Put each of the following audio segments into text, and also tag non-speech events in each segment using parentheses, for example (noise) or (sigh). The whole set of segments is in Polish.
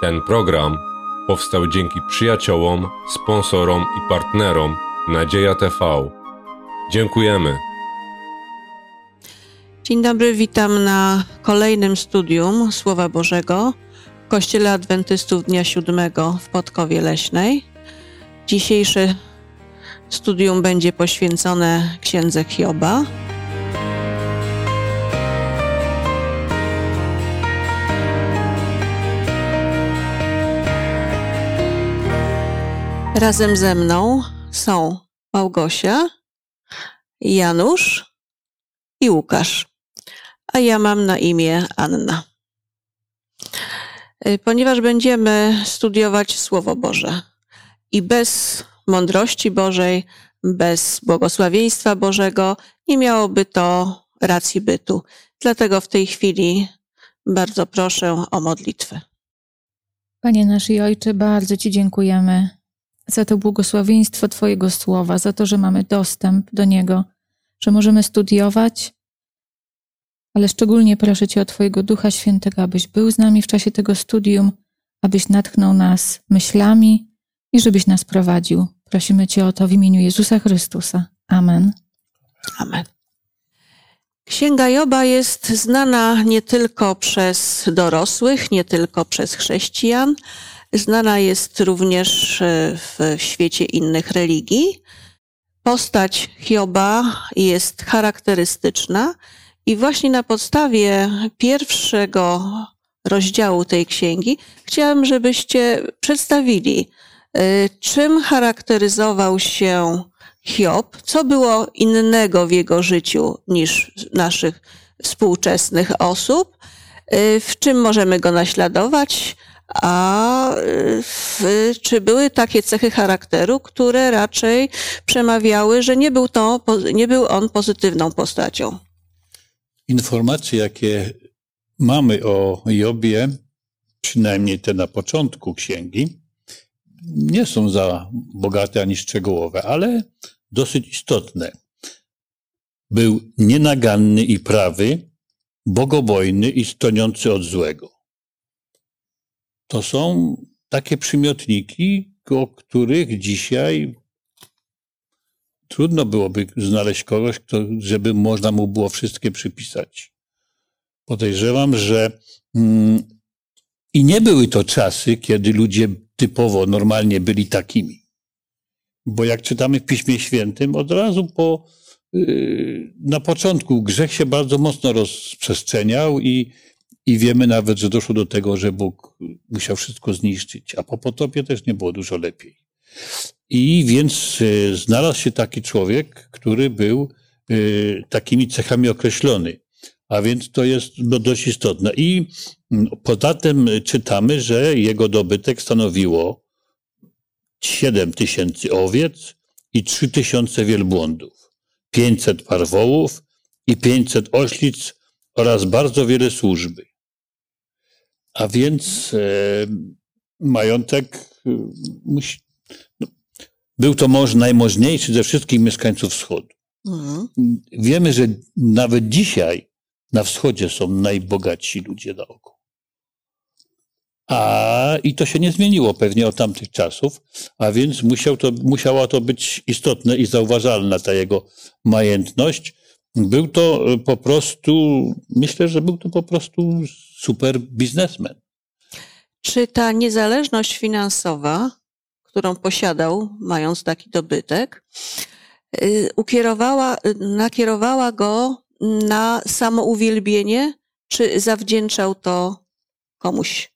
Ten program powstał dzięki przyjaciołom, sponsorom i partnerom Nadzieja TV. Dziękujemy. Dzień dobry, witam na kolejnym studium Słowa Bożego w Kościele Adwentystów Dnia Siódmego w Podkowie Leśnej. Dzisiejsze studium będzie poświęcone księdze Hioba. Razem ze mną są Małgosia, Janusz i Łukasz, a ja mam na imię Anna. Y, ponieważ będziemy studiować Słowo Boże i bez mądrości Bożej, bez błogosławieństwa Bożego nie miałoby to racji bytu. Dlatego w tej chwili bardzo proszę o modlitwę. Panie nasz i Ojcze, bardzo Ci dziękujemy za to błogosławieństwo Twojego słowa, za to, że mamy dostęp do niego, że możemy studiować, ale szczególnie proszę Cię o Twojego Ducha Świętego, abyś był z nami w czasie tego studium, abyś natchnął nas myślami i żebyś nas prowadził. Prosimy Cię o to w imieniu Jezusa Chrystusa. Amen. Amen. Księga Joba jest znana nie tylko przez dorosłych, nie tylko przez chrześcijan, znana jest również e, w świecie innych religii. Postać Hioba jest charakterystyczna i właśnie na podstawie pierwszego rozdziału tej księgi chciałam, żebyście przedstawili, e, czym charakteryzował się Hiob, co było innego w jego życiu niż naszych współczesnych osób, e, w czym możemy go naśladować, a czy były takie cechy charakteru, które raczej przemawiały, że nie był, to, nie był on pozytywną postacią? Informacje, jakie mamy o Jobie, przynajmniej te na początku księgi, nie są za bogate ani szczegółowe, ale dosyć istotne. Był nienaganny i prawy, bogobojny i stoniący od złego. To są takie przymiotniki, o których dzisiaj trudno byłoby znaleźć kogoś, kto, żeby można mu było wszystkie przypisać. Podejrzewam, że mm, i nie były to czasy, kiedy ludzie typowo, normalnie byli takimi. Bo jak czytamy w Piśmie Świętym, od razu po, yy, na początku grzech się bardzo mocno rozprzestrzeniał i, i wiemy nawet, że doszło do tego, że Bóg musiał wszystko zniszczyć, a po potopie też nie było dużo lepiej. I więc e, znalazł się taki człowiek, który był e, takimi cechami określony. A więc to jest no, dość istotne. I mm, poza tym czytamy, że jego dobytek stanowiło 7 tysięcy owiec i 3 tysiące wielbłądów, 500 par wołów i 500 oślic oraz bardzo wiele służby. A więc e, majątek e, musi, no, był to może najmożniejszy ze wszystkich mieszkańców wschodu. Mhm. Wiemy, że nawet dzisiaj na wschodzie są najbogatsi ludzie na oko. A i to się nie zmieniło pewnie od tamtych czasów, a więc musiał to, musiała to być istotne i zauważalna ta jego majętność. Był to e, po prostu, myślę, że był to po prostu super biznesmen. Czy ta niezależność finansowa, którą posiadał, mając taki dobytek, y, ukierowała, nakierowała go na samouwielbienie, czy zawdzięczał to komuś?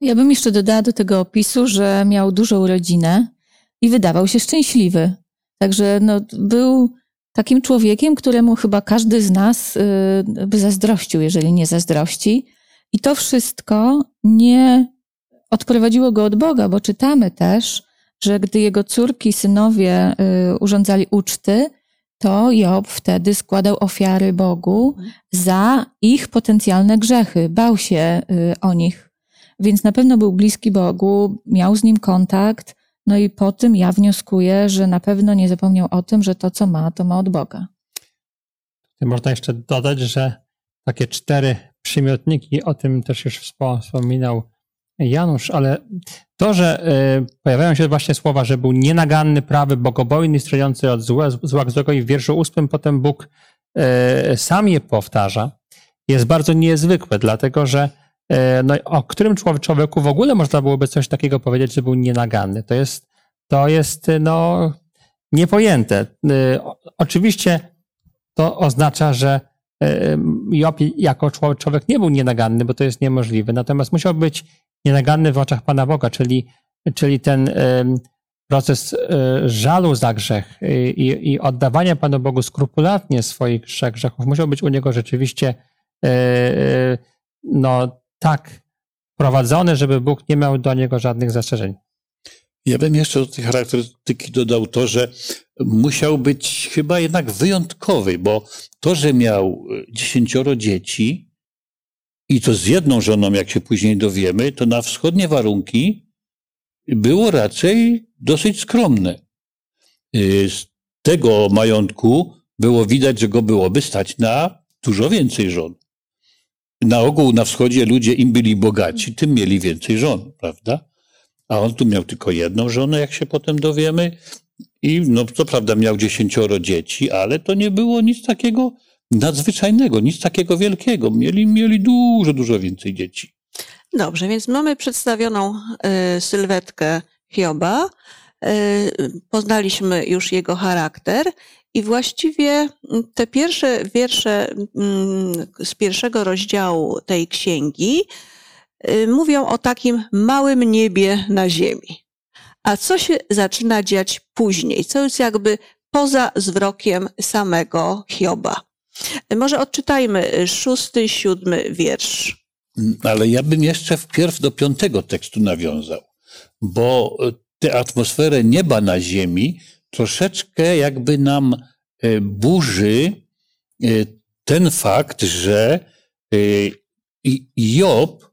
Ja bym jeszcze dodała do tego opisu, że miał dużą rodzinę i wydawał się szczęśliwy. Także no, był takim człowiekiem, któremu chyba każdy z nas y, by zazdrościł, jeżeli nie zazdrości. I to wszystko nie odprowadziło go od Boga, bo czytamy też, że gdy jego córki, synowie y, urządzali uczty, to Job wtedy składał ofiary Bogu za ich potencjalne grzechy. Bał się y, o nich. Więc na pewno był bliski Bogu, miał z nim kontakt, no i po tym ja wnioskuję, że na pewno nie zapomniał o tym, że to, co ma, to ma od Boga. Można jeszcze dodać, że takie cztery przymiotniki, o tym też już wspominał Janusz, ale to, że y, pojawiają się właśnie słowa, że był nienaganny, prawy, bogobojny, stroniący od zła, zła złego i w wierszu ósmym potem Bóg y, sam je powtarza, jest bardzo niezwykłe, dlatego że no, o którym człowieku w ogóle można byłoby coś takiego powiedzieć, że był nienaganny? To jest, to jest no, niepojęte. Oczywiście to oznacza, że Job jako człowiek nie był nienaganny, bo to jest niemożliwe, natomiast musiał być nienaganny w oczach Pana Boga, czyli, czyli ten proces e, żalu za grzech i, i oddawania Panu Bogu skrupulatnie swoich grzechów musiał być u niego rzeczywiście e, e, no, tak prowadzony, żeby Bóg nie miał do niego żadnych zastrzeżeń. Ja bym jeszcze do tej charakterystyki dodał to, że musiał być chyba jednak wyjątkowy, bo to, że miał dziesięcioro dzieci, i to z jedną żoną, jak się później dowiemy, to na wschodnie warunki było raczej dosyć skromne. Y, z tego majątku było widać, że go byłoby stać na dużo więcej żon. Na ogół na wschodzie ludzie im byli bogaci, tym mieli więcej żon, prawda? A on tu miał tylko jedną żonę, jak się potem dowiemy. I no, co prawda miał dziesięcioro dzieci, ale to nie było nic takiego nadzwyczajnego, nic takiego wielkiego. Mieli, mieli dużo, dużo więcej dzieci. Dobrze, więc mamy przedstawioną y, sylwetkę Hioba. Y, poznaliśmy już jego charakter i właściwie te pierwsze wiersze y, z pierwszego rozdziału tej księgi y, mówią o takim małym niebie na ziemi. A co się zaczyna dziać później? Co jest jakby poza zwrokiem samego Hioba? Może odczytajmy szósty, siódmy wiersz. Ale ja bym jeszcze wpierw do piątego tekstu nawiązał, bo tę atmosferę nieba na ziemi troszeczkę jakby nam e, burzy e, ten fakt, że e, Job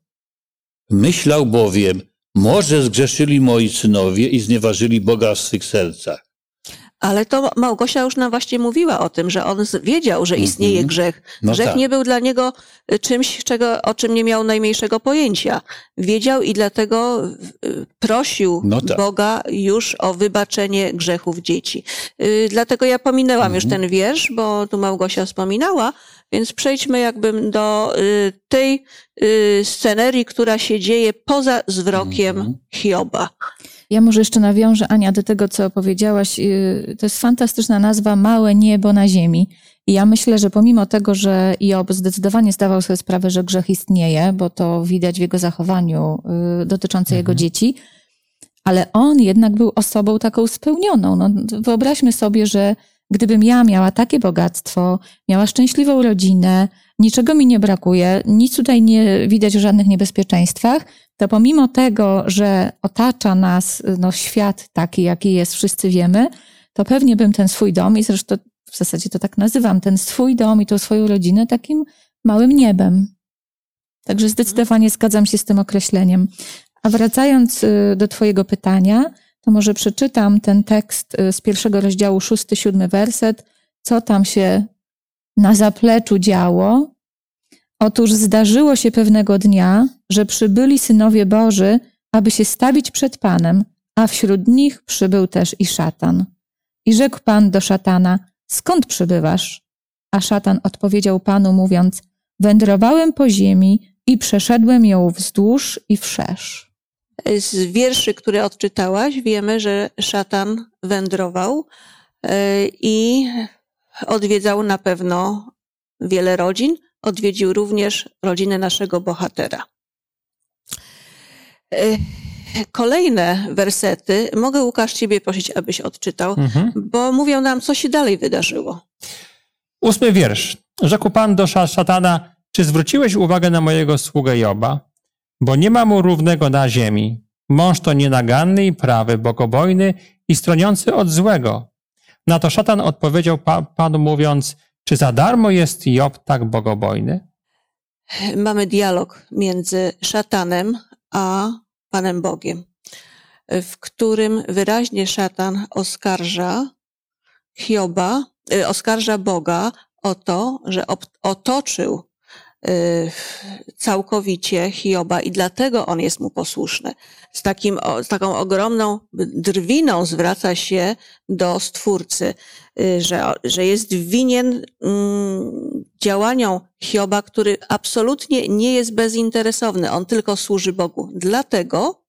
myślał bowiem, może zgrzeszyli moi synowie i znieważyli Boga w swych sercach. Ale to Małgosia już nam właśnie mówiła o tym, że on wiedział, że istnieje mm -hmm. grzech. No grzech tak. nie był dla niego y, czymś, czego, o czym nie miał najmniejszego pojęcia. Wiedział i dlatego y, prosił no tak. Boga już o wybaczenie grzechów dzieci. Y, dlatego ja pominęłam mm -hmm. już mhm. ten wiersz, bo tu Małgosia wspominała, więc przejdźmy jakby do tej scenerii, która się dzieje poza zwrokiem mm -hmm. Hioba. Ja może jeszcze nawiążę, Ania, do tego, co powiedziałaś. Y, to jest fantastyczna nazwa Małe niebo na ziemi. I ja myślę, że pomimo tego, że Job zdecydowanie zdawał sobie sprawę, że grzech istnieje, bo to widać w jego zachowaniu y, dotyczące mhm. jego dzieci, ale on jednak był osobą taką spełnioną. No, wyobraźmy sobie, że gdybym ja miała takie bogactwo, miała szczęśliwą rodzinę, niczego mi nie brakuje, nic tutaj nie widać o żadnych niebezpieczeństwach, to pomimo tego, że otacza nas no, świat taki, jaki jest, wszyscy wiemy, to pewnie bym ten swój dom, i zresztą w zasadzie to tak nazywam, ten swój dom i tą swoją rodzinę takim małym niebem. Także zdecydowanie zgadzam się z tym określeniem. A wracając y, do Twojego pytania, to może przeczytam ten tekst y, z pierwszego rozdziału, szósty, siódmy werset, co tam się na zapleczu działo. Otóż zdarzyło się pewnego dnia, że przybyli synowie Boży, aby się stawić przed Panem, a wśród nich przybył też i szatan. I rzekł Pan do szatana, skąd przybywasz? A szatan odpowiedział Panu, mówiąc, wędrowałem po ziemi i przeszedłem ją wzdłuż i wszerz. Z wierszy, które odczytałaś, wiemy, że szatan wędrował e, i odwiedzał na pewno wiele rodzin. Odwiedził również rodzinę naszego bohatera. E, kolejne wersety mogę, Łukasz, Ciebie prosić, abyś odczytał, mhm. bo mówią nam, co się dalej wydarzyło. Ósmy wiersz. Rzekł Pan do szatana, czy zwróciłeś uwagę na mojego sługę Joba? Bo nie ma mu równego na ziemi. Mąż to nienaganny i prawy, bogobojny i stroniący od złego. Na to szatan odpowiedział pa, Panu mówiąc, czy za darmo jest Job tak bogobojny? Mamy dialog między szatanem a Panem Bogiem, w którym wyraźnie szatan oskarża Hioba, y, oskarża Boga o to, że otoczył całkowicie Hioba i dlatego on jest mu posłuszny. Z, takim, z taką ogromną drwiną zwraca się do Stwórcy, y, że, że jest winien mm, działaniom Hioba, który absolutnie nie jest bezinteresowny. On tylko służy Bogu. Dlatego,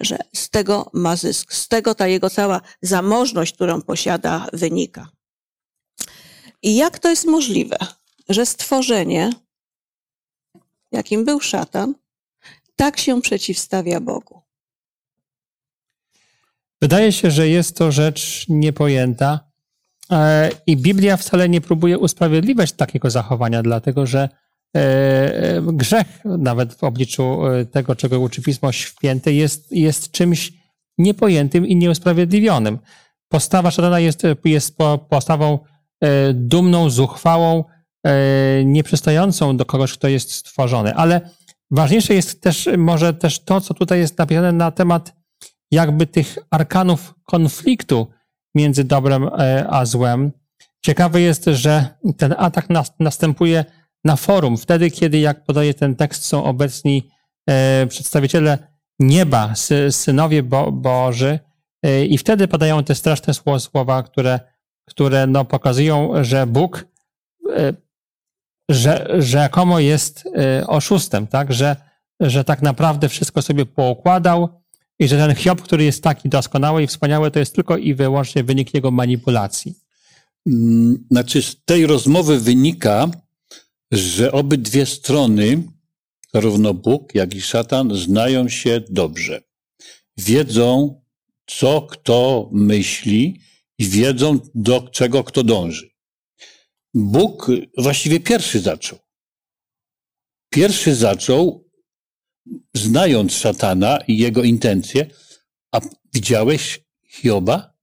że z tego ma zysk, z tego ta jego cała zamożność, którą posiada, wynika. I jak to jest możliwe, że stworzenie, jakim był szatan, tak się przeciwstawia Bogu? Wydaje się, że jest to rzecz niepojęta e, i Biblia wcale nie próbuje usprawiedliwiać takiego zachowania, dlatego że e, e, grzech, nawet w obliczu tego, czego uczy Pismo Święte, jest, jest czymś niepojętym i nieusprawiedliwionym. Postawa szatana jest, jest postawą dumną, zuchwałą, nieprzystającą do kogoś, kto jest stworzony. Ale ważniejsze jest też może też to, co tutaj jest napisane na temat jakby tych arkanów konfliktu między dobrem e, a złem. Ciekawe jest, że ten atak następuje na forum, wtedy, kiedy, jak podaje ten tekst, są obecni e, przedstawiciele nieba, synowie Bo Boży, e, i wtedy padają te straszne słowa, które, które no, pokazują, że Bóg że rzekomo jest oszustem, tak? Że, że tak naprawdę wszystko sobie poukładał, i że ten Hiob, który jest taki doskonały i wspaniały, to jest tylko i wyłącznie wynik jego manipulacji. Mm, znaczy, z tej rozmowy wynika, że obydwie strony, zarówno Bóg, jak i szatan, znają się dobrze. Wiedzą, co kto myśli i wiedzą, do czego kto dąży. Bóg właściwie pierwszy zaczął. Pierwszy zaczął znając szatana i jego intencje, a widziałeś Hioba?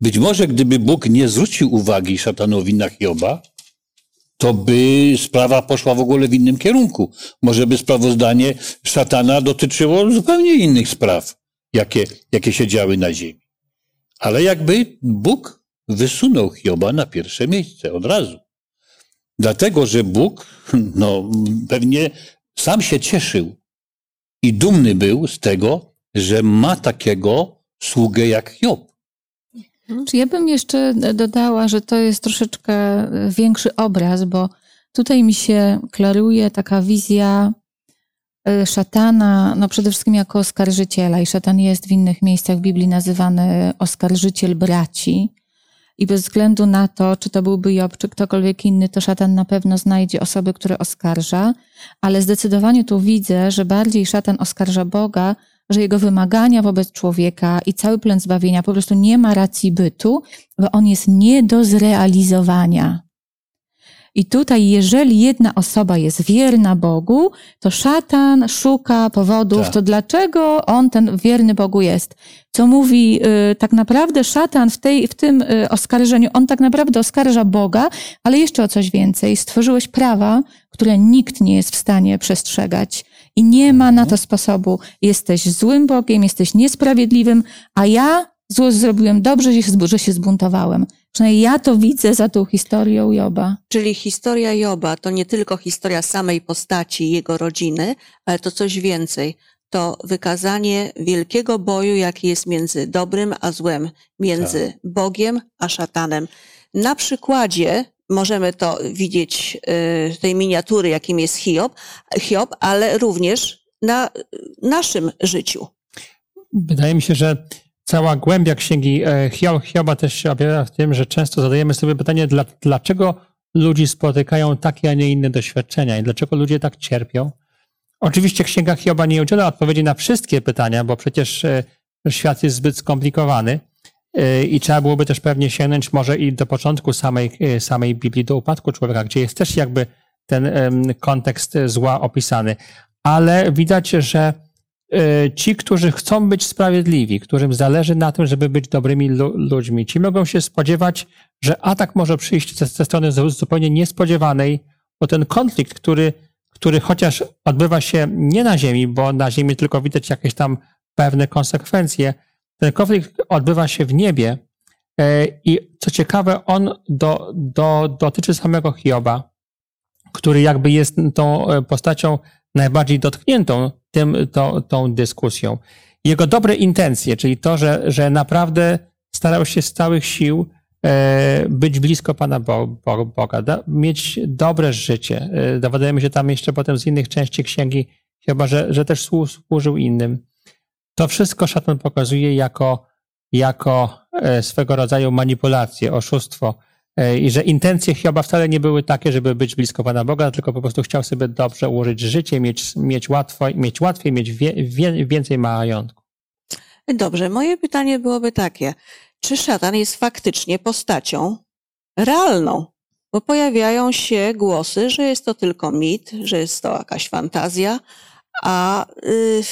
Być może gdyby Bóg nie zwrócił uwagi szatanowi na Hioba, to by sprawa poszła w ogóle w innym kierunku. Może by sprawozdanie szatana dotyczyło zupełnie innych spraw, jakie, jakie się działy na ziemi. Ale jakby Bóg wysunął Hioba na pierwsze miejsce od razu. Dlatego, że Bóg, (laughs) no, pewnie sam się cieszył, i dumny był z tego, że ma takiego sługę jak Job. Czy ja bym jeszcze dodała, że to jest troszeczkę większy obraz, bo tutaj mi się klaruje taka wizja e, szatana, no przede wszystkim jako oskarżyciela i szatan jest w innych miejscach w Biblii nazywany oskarżyciel braci. I bez względu na to, czy to byłby Job, czy ktokolwiek inny, to szatan na pewno znajdzie osoby, które oskarża, ale zdecydowanie tu widzę, że bardziej szatan oskarża Boga, że jego wymagania wobec człowieka i cały plan zbawienia po prostu nie ma racji bytu, bo on jest nie do zrealizowania. I tutaj, jeżeli jedna osoba jest wierna Bogu, to szatan szuka powodów, tak. to dlaczego on ten wierny Bogu jest. Co mówi y, tak naprawdę szatan w, tej, w tym y, oskarżeniu, on tak naprawdę oskarża Boga, ale jeszcze o coś więcej. Stworzyłeś prawa, które nikt nie jest w stanie przestrzegać. I nie ma na to mhm. sposobu. Jesteś złym Bogiem, jesteś niesprawiedliwym, a ja zło zrobiłem dobrze, że się zbuntowałem. Przynajmniej ja to widzę za tą historią Joba. Czyli historia Joba to nie tylko historia samej postaci, jego rodziny, ale to coś więcej. To wykazanie wielkiego boju, jaki jest między dobrym a złem, między tak. Bogiem a szatanem. Na przykładzie możemy to widzieć y, tej miniatury, jakim jest Hiob, Hiob, ale również na naszym życiu. Wydaje mi się, że cała głębia księgi e, Hioba też się objawia w tym, że często zadajemy sobie pytanie, dlaczego ludzi spotykają takie, a nie inne doświadczenia i dlaczego ludzie tak cierpią. Oczywiście księga Hioba nie udziela odpowiedzi na wszystkie pytania, bo przecież e, świat jest zbyt skomplikowany e, i trzeba byłoby też pewnie sięgnąć może i do początku samej, samej Biblii, do upadku człowieka, gdzie jest też jakby ten kontekst zła opisany. Ale widać, że ci, którzy chcą być sprawiedliwi, którym zależy na tym, żeby być dobrymi ludźmi, ci mogą się spodziewać, że atak może przyjść ze, ze strony zupełnie niespodziewanej, bo ten konflikt, który, który chociaż odbywa się nie na ziemi, bo na ziemi tylko widać jakieś tam pewne konsekwencje, ten konflikt odbywa się w niebie e, i co ciekawe, on do, do, dotyczy samego Hioba. który jakby jest tą postacią najbardziej dotkniętą tym, to, tą dyskusją. Jego dobre intencje, czyli to, że, że naprawdę starał się z całych sił e, być blisko Pana Boga, mieć dobre życie. E, dowiadujemy się tam jeszcze potem z innych części księgi, chyba że, że też służył innym. To wszystko szatan pokazuje jako, jako e, swego rodzaju manipulację, oszustwo, i że intencje Hioba wcale nie były takie, żeby być blisko Pana Boga, tylko po prostu chciał sobie dobrze ułożyć życie, mieć, mieć, łatwo, mieć łatwiej, mieć wie, wie, więcej majątku. Dobrze, moje pytanie byłoby takie. Czy szatan jest faktycznie postacią realną? Bo pojawiają się głosy, że jest to tylko mit, że jest to jakaś fantazja, a yy,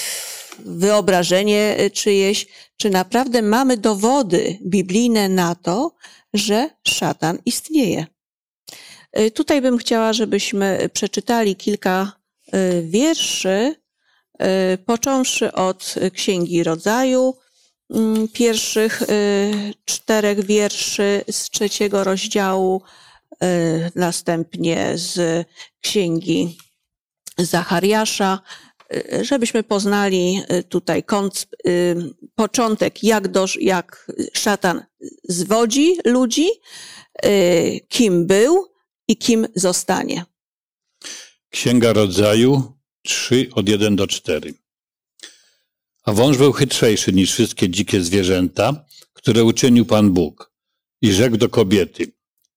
wyobrażenie czyjeś, czy naprawdę mamy dowody biblijne na to, że szatan istnieje. Y, tutaj bym chciała, żebyśmy przeczytali kilka y, wierszy, y, począwszy od Księgi Rodzaju, mm, pierwszych czterech wierszy z trzeciego rozdziału, następnie z Księgi Zachariasza, żebyśmy poznali tutaj początek, jak, do, jak szatan zwodzi ludzi, y, kim był i kim zostanie. Księga Rodzaju 3 od 1 do 4. A wąż był chytrzejszy niż wszystkie dzikie zwierzęta, które uczynił Pan Bóg. I rzekł do kobiety,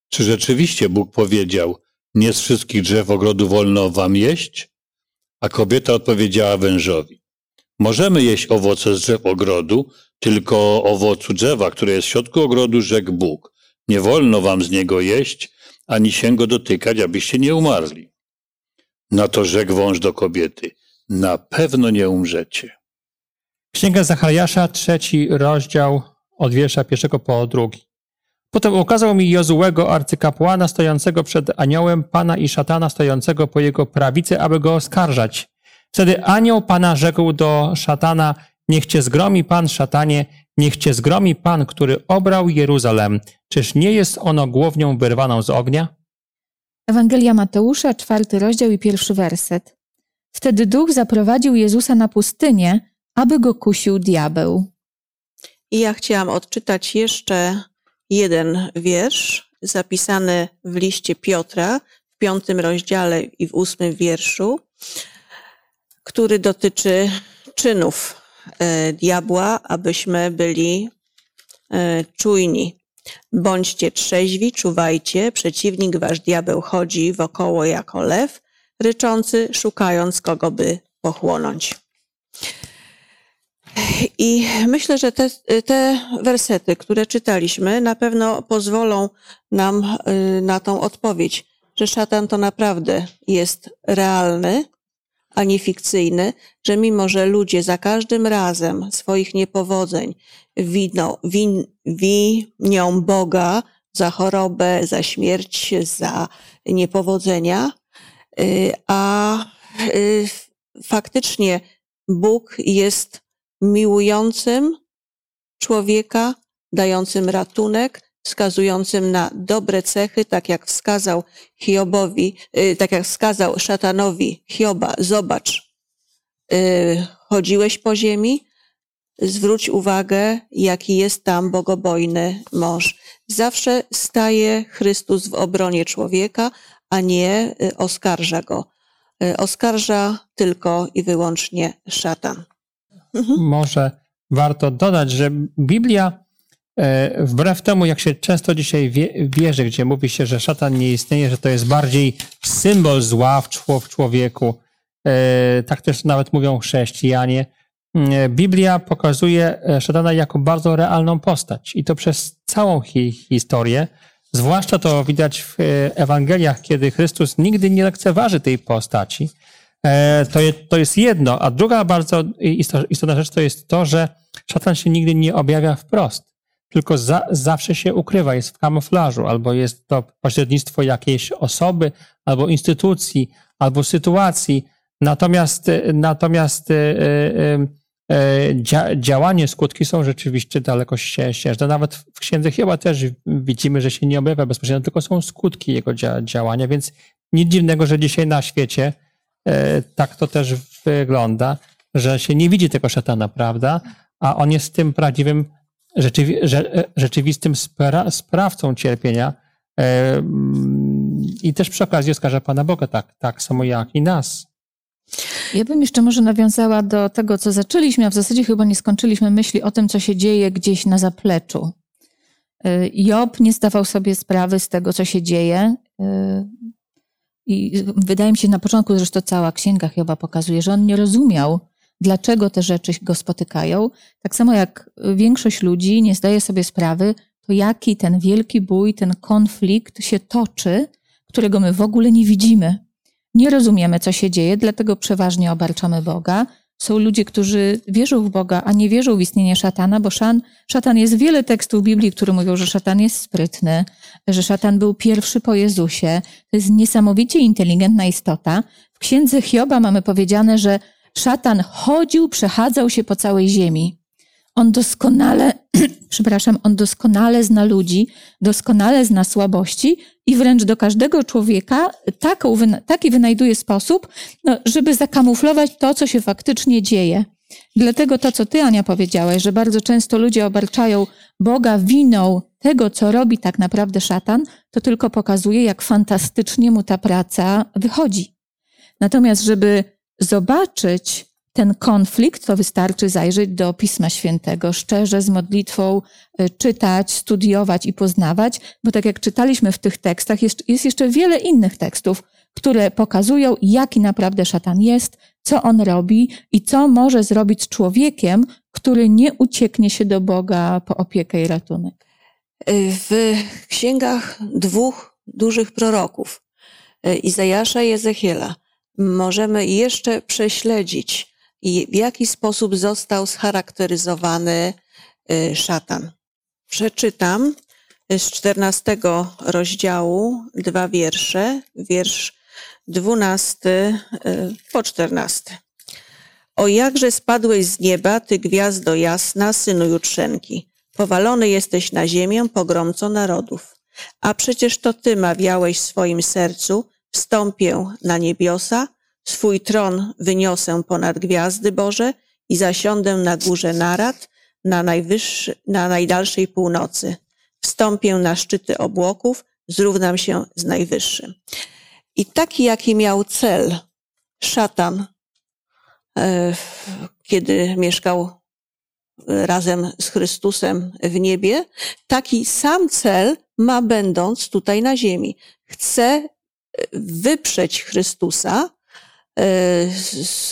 czy rzeczywiście Bóg powiedział, nie z wszystkich drzew ogrodu wolno wam jeść? A kobieta odpowiedziała wężowi, możemy jeść owoce z drzew ogrodu, tylko owocu drzewa, które jest w środku ogrodu, rzekł Bóg. Nie wolno wam z niego jeść, ani się go dotykać, abyście nie umarli. Na to rzekł wąż do kobiety. Na pewno nie umrzecie. Księga Zachariasza, trzeci rozdział, od wiersza pierwszego po drugi. Potem ukazał mi Jozułego, arcykapłana, stojącego przed aniołem Pana i szatana, stojącego po jego prawicy, aby go oskarżać. Wtedy anioł Pana rzekł do szatana, Niech cię zgromi Pan, szatanie, niech cię zgromi Pan, który obrał Jeruzalem. Czyż nie jest ono głownią wyrwaną z ognia? Ewangelia Mateusza, czwarty rozdział i pierwszy werset. Wtedy duch zaprowadził Jezusa na pustynię, aby go kusił diabeł. I ja chciałam odczytać jeszcze jeden wiersz zapisany w liście Piotra w piątym rozdziale i w ósmym wierszu, który dotyczy czynów E, diabła, abyśmy byli e, czujni. Bądźcie trzeźwi, czuwajcie, przeciwnik wasz diabeł chodzi wokoło jako lew, ryczący, szukając kogo by pochłonąć. I myślę, że te, te wersety, które czytaliśmy, na pewno pozwolą nam y, na tą odpowiedź, że szatan to naprawdę jest realny, ani fikcyjny, że mimo, że ludzie za każdym razem swoich niepowodzeń winą, win, winią Boga za chorobę, za śmierć, za niepowodzenia, y, a y, faktycznie Bóg jest miłującym człowieka, dającym ratunek, wskazującym na dobre cechy, tak jak wskazał Hiobowi, y, tak jak wskazał szatanowi Hioba, zobacz, y, chodziłeś po ziemi, zwróć uwagę, jaki jest tam bogobojny mąż. Zawsze staje Chrystus w obronie człowieka, a nie y, oskarża go. Oskarża tylko i wyłącznie szatan. Mhm. Może warto dodać, że Biblia E, wbrew temu, jak się często dzisiaj wie, wierzy, gdzie mówi się, że szatan nie istnieje, że to jest bardziej symbol zła w człowieku, e, tak też nawet mówią chrześcijanie, e, Biblia pokazuje szatana jako bardzo realną postać i to przez całą hi historię. Zwłaszcza to widać w Ewangeliach, kiedy Chrystus nigdy nie lekceważy tej postaci. To, je, to jest jedno. A druga bardzo istotna rzecz to jest to, że szatan się nigdy nie objawia wprost tylko za, zawsze się ukrywa, jest w kamuflażu, albo jest to pośrednictwo jakiejś osoby, albo instytucji, albo sytuacji. Natomiast, natomiast e, e, e, działanie, skutki są rzeczywiście daleko ścieżne. Nawet w księdze chyba też widzimy, że się nie objawia bezpośrednio, tylko są skutki jego działania, więc nic dziwnego, że dzisiaj na świecie e, tak to też wygląda, że się nie widzi tego szatana, prawda? A on jest tym prawdziwym, rzeczywi e, rzeczywistym spra sprawcą cierpienia. E, I też przy okazji oskarża Pana Boga, tak, tak samo jak i nas. Ja bym jeszcze może nawiązała do tego, co zaczęliśmy, a w zasadzie chyba nie skończyliśmy myśli o tym, co się dzieje gdzieś na zapleczu. Job nie zdawał sobie sprawy z tego, co się dzieje. I wydaje mi się na początku, zresztą cała księga Hioba pokazuje, że on nie rozumiał, dlaczego te rzeczy go spotykają. Tak samo jak większość ludzi nie zdaje sobie sprawy, to jaki ten wielki bój, ten konflikt się toczy, którego my w ogóle nie widzimy. Nie rozumiemy, co się dzieje, dlatego przeważnie obarczamy Boga, są ludzie, którzy wierzą w Boga, a nie wierzą w istnienie szatana, bo szan, szatan jest wiele tekstów Biblii, które mówią, że szatan jest sprytny, że szatan był pierwszy po Jezusie. To jest niesamowicie inteligentna istota. W księdze Hioba mamy powiedziane, że szatan chodził, przechadzał się po całej ziemi. On doskonale, przepraszam, on doskonale zna ludzi, doskonale zna słabości i wręcz do każdego człowieka taki wynajduje sposób, no, żeby zakamuflować to, co się faktycznie dzieje. Dlatego to, co ty, Ania, powiedziałaś, że bardzo często ludzie obarczają Boga winą tego, co robi tak naprawdę szatan, to tylko pokazuje, jak fantastycznie mu ta praca wychodzi. Natomiast, żeby zobaczyć ten konflikt, to wystarczy zajrzeć do Pisma Świętego, szczerze z modlitwą y, czytać, studiować i poznawać, bo tak jak czytaliśmy w tych tekstach, jest, jest jeszcze wiele innych tekstów, które pokazują, jaki naprawdę szatan jest, co on robi i co może zrobić z człowiekiem, który nie ucieknie się do Boga po opiekę i ratunek. W księgach dwóch dużych proroków, y, Izajasza i Ezechiela, możemy jeszcze prześledzić i w jaki sposób został scharakteryzowany y, szatan. Przeczytam z czternastego rozdziału dwa wiersze, wiersz dwunasty y, po czternasty. O jakże spadłeś z nieba, ty gwiazdo jasna, synu jutrzenki. Powalony jesteś na ziemię, pogromco narodów. A przecież to ty mawiałeś w swoim sercu, wstąpię na niebiosa, Swój tron wyniosę ponad gwiazdy Boże i zasiądę na górze narad, na, najwyższy, na najdalszej północy. Wstąpię na szczyty obłoków, zrównam się z najwyższym. I taki, jaki miał cel szatan, e, kiedy mieszkał razem z Chrystusem w niebie, taki sam cel ma będąc tutaj na ziemi. Chce wyprzeć Chrystusa, E, z,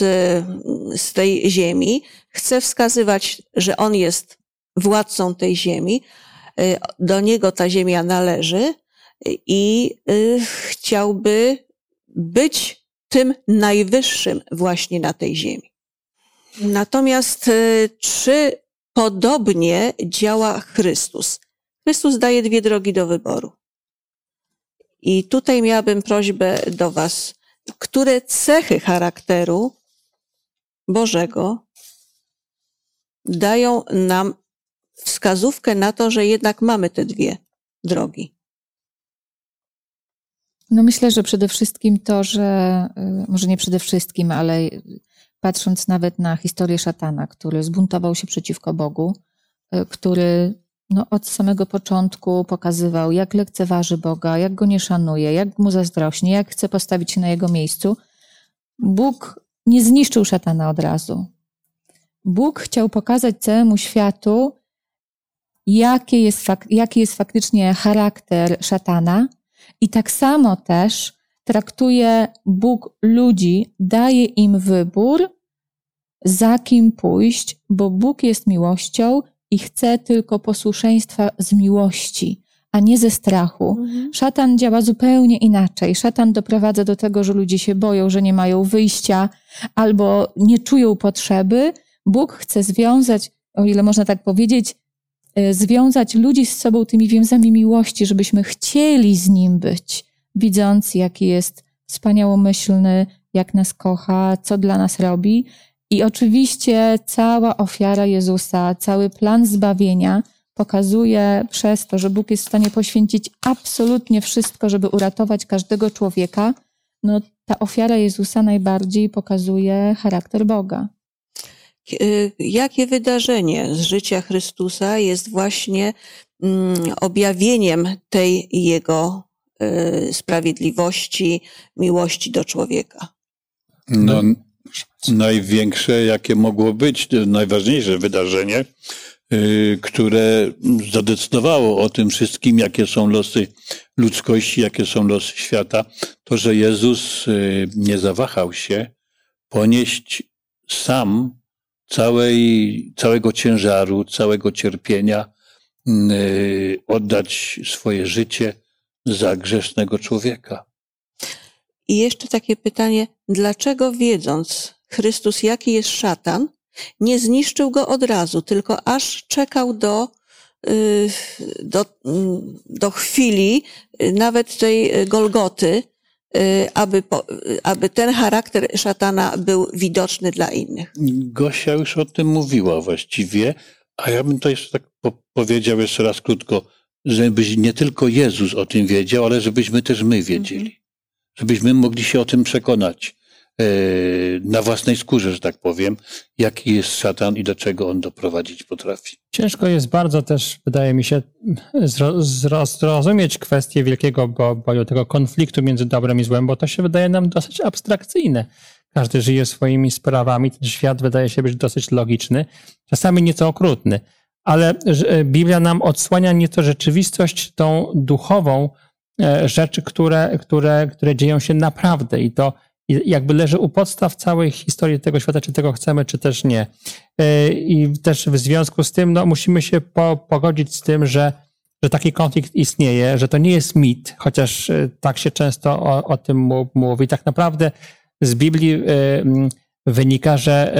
z tej ziemi, chce wskazywać, że on jest władcą tej ziemi, do niego ta ziemia należy i e, chciałby być tym najwyższym właśnie na tej ziemi. Natomiast czy podobnie działa Chrystus? Chrystus daje dwie drogi do wyboru. I tutaj miałabym prośbę do Was, które cechy charakteru Bożego dają nam wskazówkę na to, że jednak mamy te dwie drogi. No myślę, że przede wszystkim to, że y, może nie przede wszystkim, ale patrząc nawet na historię szatana, który zbuntował się przeciwko Bogu, y, który no, od samego początku pokazywał, jak lekceważy Boga, jak go nie szanuje, jak mu zazdrośnie, jak chce postawić się na jego miejscu. Bóg nie zniszczył szatana od razu. Bóg chciał pokazać całemu światu, jaki jest, jaki jest faktycznie charakter szatana, i tak samo też traktuje Bóg ludzi, daje im wybór, za kim pójść, bo Bóg jest miłością i chce tylko posłuszeństwa z miłości, a nie ze strachu. Mhm. Szatan działa zupełnie inaczej. Szatan doprowadza do tego, że ludzie się boją, że nie mają wyjścia albo nie czują potrzeby. Bóg chce związać, o ile można tak powiedzieć, e, związać ludzi z sobą tymi więzami miłości, żebyśmy chcieli z nim być, widząc, jaki jest wspaniałomyślny, jak nas kocha, co dla nas robi. I oczywiście cała ofiara Jezusa, cały plan zbawienia pokazuje przez to, że Bóg jest w stanie poświęcić absolutnie wszystko, żeby uratować każdego człowieka, no, ta ofiara Jezusa najbardziej pokazuje charakter Boga. Y, jakie wydarzenie z życia Chrystusa jest właśnie mm, objawieniem tej jego y, sprawiedliwości, miłości do człowieka? No, największe, jakie mogło być, najważniejsze wydarzenie, y, które zadecydowało o tym wszystkim, jakie są losy ludzkości, jakie są losy świata, to, że Jezus nie zawahał się ponieść sam całej, całego ciężaru, całego cierpienia, y, oddać swoje życie za grzesznego człowieka. I jeszcze takie pytanie, dlaczego wiedząc Chrystus, jaki jest szatan, nie zniszczył go od razu, tylko aż czekał do, y, do, mm, do chwili y, nawet tej Golgoty, Y, aby, aby ten charakter szatana był widoczny dla innych. Gosia już o tym mówiła właściwie, a ja bym to jeszcze tak po powiedział jeszcze raz krótko, żeby nie tylko Jezus o tym wiedział, ale żebyśmy też my wiedzieli. Żebyśmy mogli się o tym przekonać. E, na własnej skórze, że tak powiem, jaki jest szatan i do czego on doprowadzić potrafi. Ciężko jest bardzo też, wydaje mi się, zrozumieć kwestię wielkiego boju, tego konfliktu między dobrem i złem, bo to się wydaje nam dosyć abstrakcyjne. Każdy żyje swoimi sprawami, ten świat wydaje się być dosyć logiczny, czasami nieco okrutny, ale e, Biblia nam odsłania nieco rzeczywistość tą duchową rzeczy, które, które, które dzieją się naprawdę i to jakby leży u podstaw całej historii tego świata, czy tego chcemy, czy też nie. E, I też w związku z tym no, musimy się po, pogodzić z tym, że, że taki konflikt istnieje, że to nie jest mit, chociaż e, tak się często o, o tym mówi. Tak naprawdę z Biblii e, wynika, że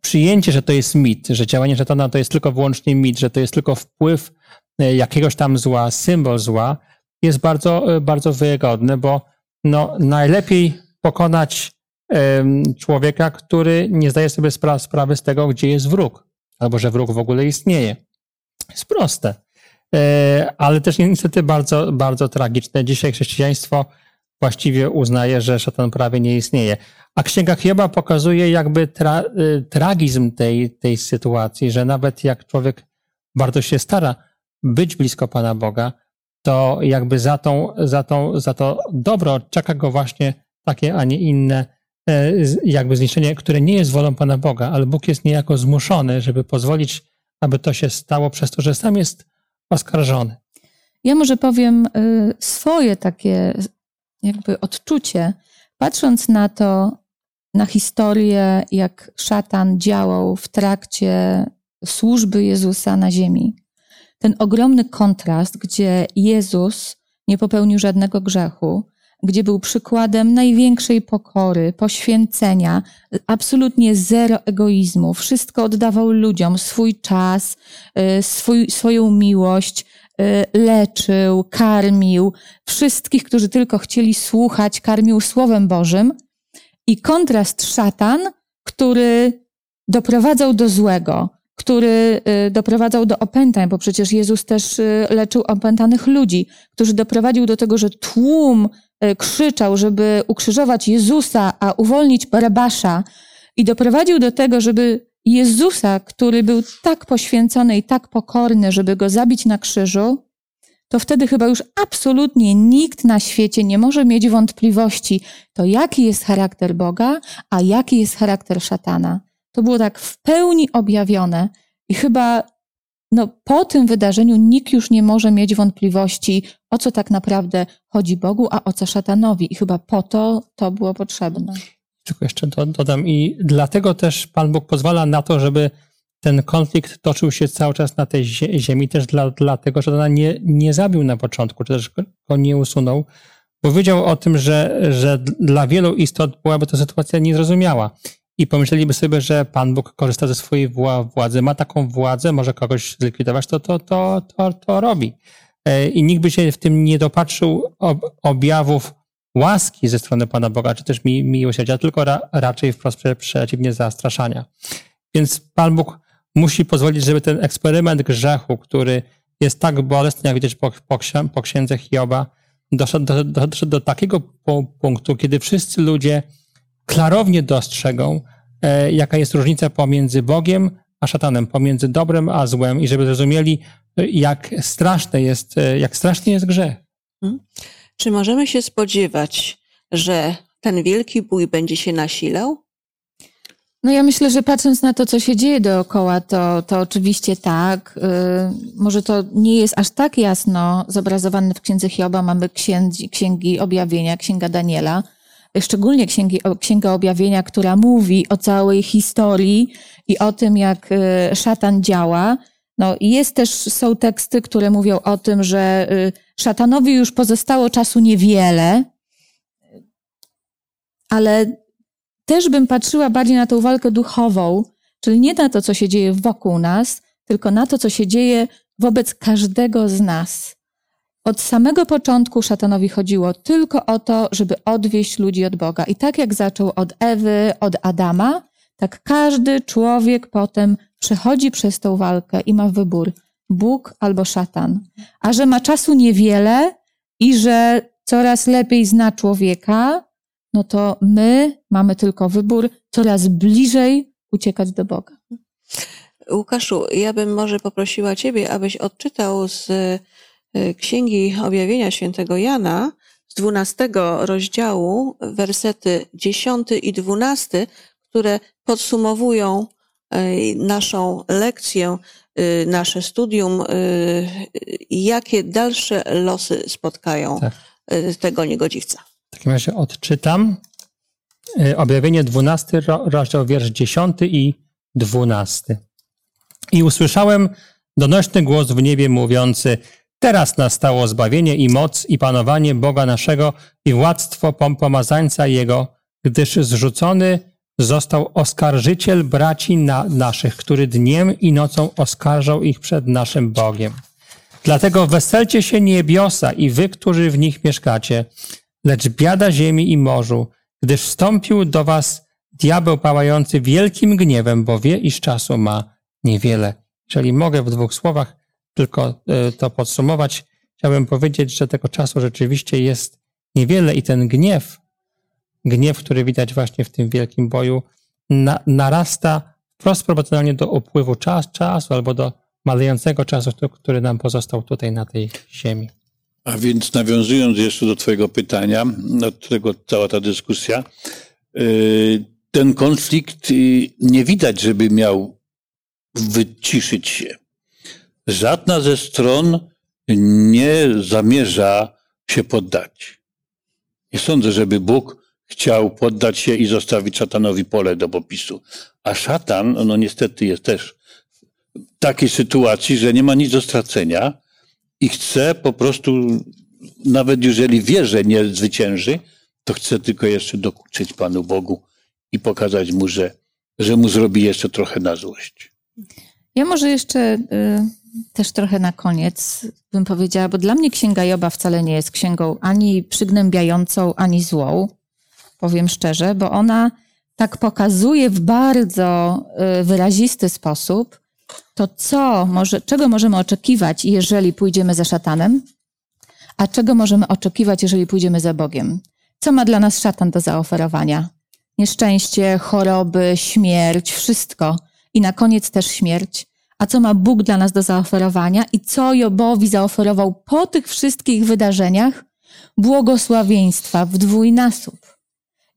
przyjęcie, że to jest mit, że działanie szatana to jest tylko wyłącznie mit, że to jest tylko wpływ jakiegoś tam zła, symbol zła, jest bardzo, bardzo wygodne, bo no, najlepiej pokonać człowieka, który nie zdaje sobie spra sprawy z tego, gdzie jest wróg, albo że wróg w ogóle istnieje. Jest proste, e, ale też niestety bardzo, bardzo tragiczne. Dzisiaj chrześcijaństwo właściwie uznaje, że szatan prawie nie istnieje. A księga Hioba pokazuje jakby tra e, tragizm tej, tej sytuacji, że nawet jak człowiek bardzo się stara być blisko Pana Boga, to jakby za, tą, za, tą, za to dobro czeka go właśnie takie, a nie inne e, jakby zniszczenie, które nie jest wolą Pana Boga, ale Bóg jest niejako zmuszony, żeby pozwolić, aby to się stało przez to, że sam jest oskarżony. Ja może powiem y, swoje takie jakby odczucie, patrząc na to, na historię, jak szatan działał w trakcie służby Jezusa na ziemi. Ten ogromny kontrast, gdzie Jezus nie popełnił żadnego grzechu, gdzie był przykładem największej pokory, poświęcenia, absolutnie zero egoizmu, wszystko oddawał ludziom, swój czas, y, swój, swoją miłość, y, leczył, karmił wszystkich, którzy tylko chcieli słuchać, karmił Słowem Bożym. I kontrast szatan, który doprowadzał do złego, który y, doprowadzał do opętań, bo przecież Jezus też leczył opętanych ludzi, który doprowadził do tego, że tłum E, krzyczał, żeby ukrzyżować Jezusa, a uwolnić Barabasza i doprowadził do tego, żeby Jezusa, który był tak poświęcony i tak pokorny, żeby go zabić na krzyżu, to wtedy chyba już absolutnie nikt na świecie nie może mieć wątpliwości, to jaki jest charakter Boga, a jaki jest charakter szatana. To było tak w pełni objawione i chyba no, po tym wydarzeniu nikt już nie może mieć wątpliwości, o co tak naprawdę chodzi Bogu, a o co szatanowi. I chyba po to to było potrzebne. Tylko jeszcze dodam. I dlatego też Pan Bóg pozwala na to, żeby ten konflikt toczył się cały czas na tej ziemi, też dla, dlatego, że ona nie, nie zabił na początku, czy też go nie usunął, bo wiedział o tym, że, że dla wielu istot byłaby to sytuacja niezrozumiała i pomyśleliby sobie, że Pan Bóg korzysta ze swojej władzy, ma taką władzę, może kogoś zlikwidować, to to, to, to, to robi. E, I nikt by się w tym nie dopatrzył objawów łaski ze strony Pana Boga, czy też mi, miłosierdzia, tylko ra, raczej wprost przeciwnie zastraszania. Więc Pan Bóg musi pozwolić, żeby ten eksperyment grzechu, który jest tak bolesny, jak widać po, po, po księdze Hioba, doszedł do, do, doszedł do takiego punktu, kiedy wszyscy ludzie klarownie dostrzegą, e, jaka jest różnica pomiędzy Bogiem a szatanem, pomiędzy dobrem a złem i żeby zrozumieli, jak straszne jest, e, jak straszny jest grzech. Hmm? Czy możemy się spodziewać, że ten wielki bój będzie się nasilał? No ja myślę, że patrząc na to, co się dzieje dookoła, to, to oczywiście tak. Yy, może to nie jest aż tak jasno zobrazowane w Księdze Hioba. Mamy księgi, księgi objawienia, Księga Daniela, szczególnie księgi, Księga Objawienia, która mówi o całej historii i o tym, jak yy, szatan działa. No, jest też, są teksty, które mówią o tym, że yy, szatanowi już pozostało czasu niewiele, ale też bym patrzyła bardziej na tą walkę duchową, czyli nie na to, co się dzieje wokół nas, tylko na to, co się dzieje wobec każdego z nas. Od samego początku szatanowi chodziło tylko o to, żeby odwieść ludzi od Boga. I tak jak zaczął od Ewy, od Adama, tak każdy człowiek potem przechodzi przez tą walkę i ma wybór Bóg albo szatan. A że ma czasu niewiele i że coraz lepiej zna człowieka, no to my mamy tylko wybór coraz bliżej uciekać do Boga. Łukaszu, ja bym może poprosiła Ciebie, abyś odczytał z Księgi Objawienia Świętego Jana, z 12 rozdziału, wersety 10 i 12, które podsumowują y, naszą lekcję, y, nasze studium, jakie dalsze losy spotkają tak. tego niegodziwca. W takim razie odczytam. Y, objawienie 12, rozdział wiersz 10 i 12. I usłyszałem donośny głos w niebie mówiący: Teraz nastało zbawienie i moc i panowanie Boga naszego i władztwo pomazańca Jego, gdyż zrzucony został oskarżyciel braci na, naszych, który dniem i nocą oskarżał ich przed naszym Bogiem. Dlatego weselcie się niebiosa i wy, którzy w nich mieszkacie. Lecz biada ziemi i morzu, gdyż wstąpił do was diabeł pałający wielkim gniewem, bo wie, iż czasu ma niewiele. Jeżeli mogę w dwóch słowach tylko e, to podsumować, chciałbym powiedzieć, że tego czasu rzeczywiście jest niewiele i ten gniew, gniew, który widać właśnie w tym wielkim boju, na, narasta wprost proporcjonalnie do upływu czas, czasu albo do malejącego czasu, który nam pozostał tutaj na tej ziemi. A więc nawiązując jeszcze do Twojego pytania, od którego cała ta dyskusja, y, ten konflikt y, nie widać, żeby miał wyciszyć się. Żadna ze stron nie zamierza się poddać. Nie sądzę, żeby Bóg chciał poddać się i zostawić szatanowi pole do popisu. A szatan, no niestety jest też w takiej sytuacji, że nie ma nic do stracenia, i chce po prostu, nawet jeżeli wie, że nie zwycięży, to chce tylko jeszcze dokuczyć Panu Bogu i pokazać mu, że, że mu zrobi jeszcze trochę na złość. Ja może jeszcze y, też trochę na koniec bym powiedziała, bo dla mnie Księga Joba wcale nie jest księgą ani przygnębiającą, ani złą, powiem szczerze, bo ona tak pokazuje w bardzo y, wyrazisty sposób, to co może, czego możemy oczekiwać, jeżeli pójdziemy za szatanem, a czego możemy oczekiwać, jeżeli pójdziemy za Bogiem? Co ma dla nas szatan do zaoferowania? Nieszczęście, choroby, śmierć, wszystko. I na koniec też śmierć. A co ma Bóg dla nas do zaoferowania i co Jobowi zaoferował po tych wszystkich wydarzeniach? Błogosławieństwa w dwójnasób.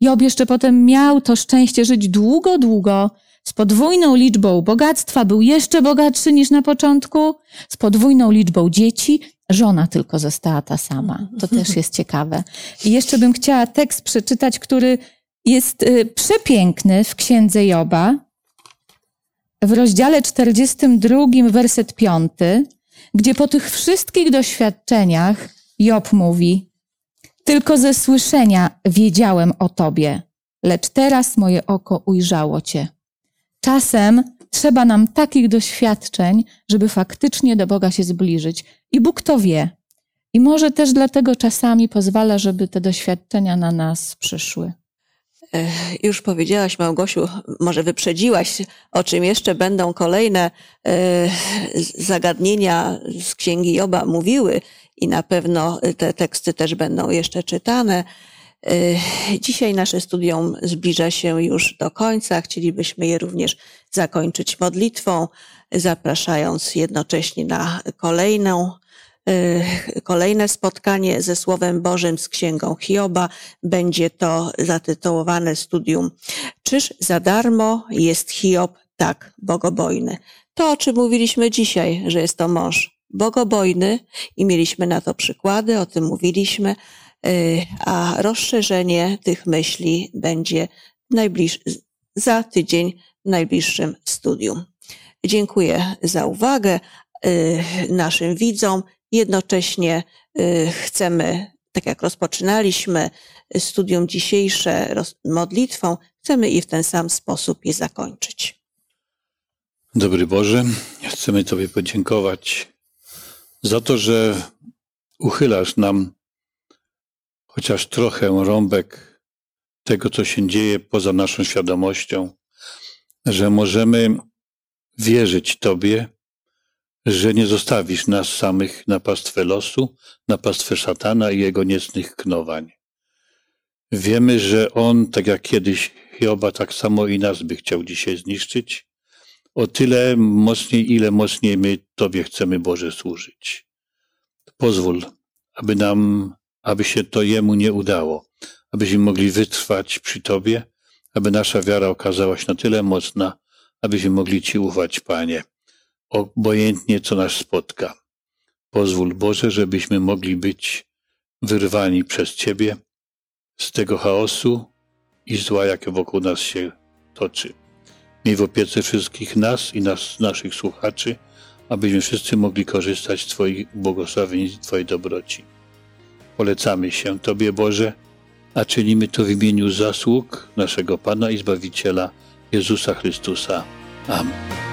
Job jeszcze potem miał to szczęście żyć długo, długo z podwójną liczbą bogactwa, był jeszcze bogatszy niż na początku, z podwójną liczbą dzieci, żona tylko została ta sama. To też jest ciekawe. I jeszcze bym chciała tekst przeczytać, który jest y, przepiękny w księdze Joba, w rozdziale 42, werset 5, gdzie po tych wszystkich doświadczeniach Job mówi: Tylko ze słyszenia wiedziałem o tobie, lecz teraz moje oko ujrzało cię. Czasem trzeba nam takich doświadczeń, żeby faktycznie do Boga się zbliżyć. I Bóg to wie. I może też dlatego czasami pozwala, żeby te doświadczenia na nas przyszły. Już powiedziałaś, Małgosiu, może wyprzedziłaś, o czym jeszcze będą kolejne zagadnienia z Księgi Joba mówiły, i na pewno te teksty też będą jeszcze czytane. Dzisiaj nasze studium zbliża się już do końca. Chcielibyśmy je również zakończyć modlitwą, zapraszając jednocześnie na kolejną, kolejne spotkanie ze Słowem Bożym z Księgą Hioba. Będzie to zatytułowane studium Czyż za darmo jest Hiob tak bogobojny? To, o czym mówiliśmy dzisiaj, że jest to mąż bogobojny i mieliśmy na to przykłady, o tym mówiliśmy, Y, a rozszerzenie tych myśli będzie najbliż, za tydzień w najbliższym studium. Dziękuję za uwagę y, naszym widzom. Jednocześnie y, chcemy, tak jak rozpoczynaliśmy studium dzisiejsze modlitwą, chcemy i w ten sam sposób je zakończyć. Dobry Boże, chcemy Tobie podziękować za to, że uchylasz nam chociaż trochę rąbek tego, co się dzieje poza naszą świadomością, że możemy wierzyć Tobie, że nie zostawisz nas samych na pastwę losu, na pastwę szatana i jego niecnych knowań. Wiemy, że on, tak jak kiedyś Hioba, tak samo i nas by chciał dzisiaj zniszczyć. O tyle mocniej, ile mocniej my Tobie chcemy, Boże, służyć. Pozwól, aby nam aby się to Jemu nie udało, abyśmy mogli wytrwać przy Tobie, aby nasza wiara okazała się na tyle mocna, abyśmy mogli Ci ufać, Panie, obojętnie co nas spotka. Pozwól Boże, żebyśmy mogli być wyrwani przez Ciebie z tego chaosu i zła, jakie wokół nas się toczy. Miej w opiece wszystkich nas i nas, naszych słuchaczy, abyśmy wszyscy mogli korzystać z Twoich błogosławień i Twojej dobroci. Polecamy się Tobie, Boże, a czynimy to w imieniu zasług naszego Pana i Zbawiciela Jezusa Chrystusa. Amen.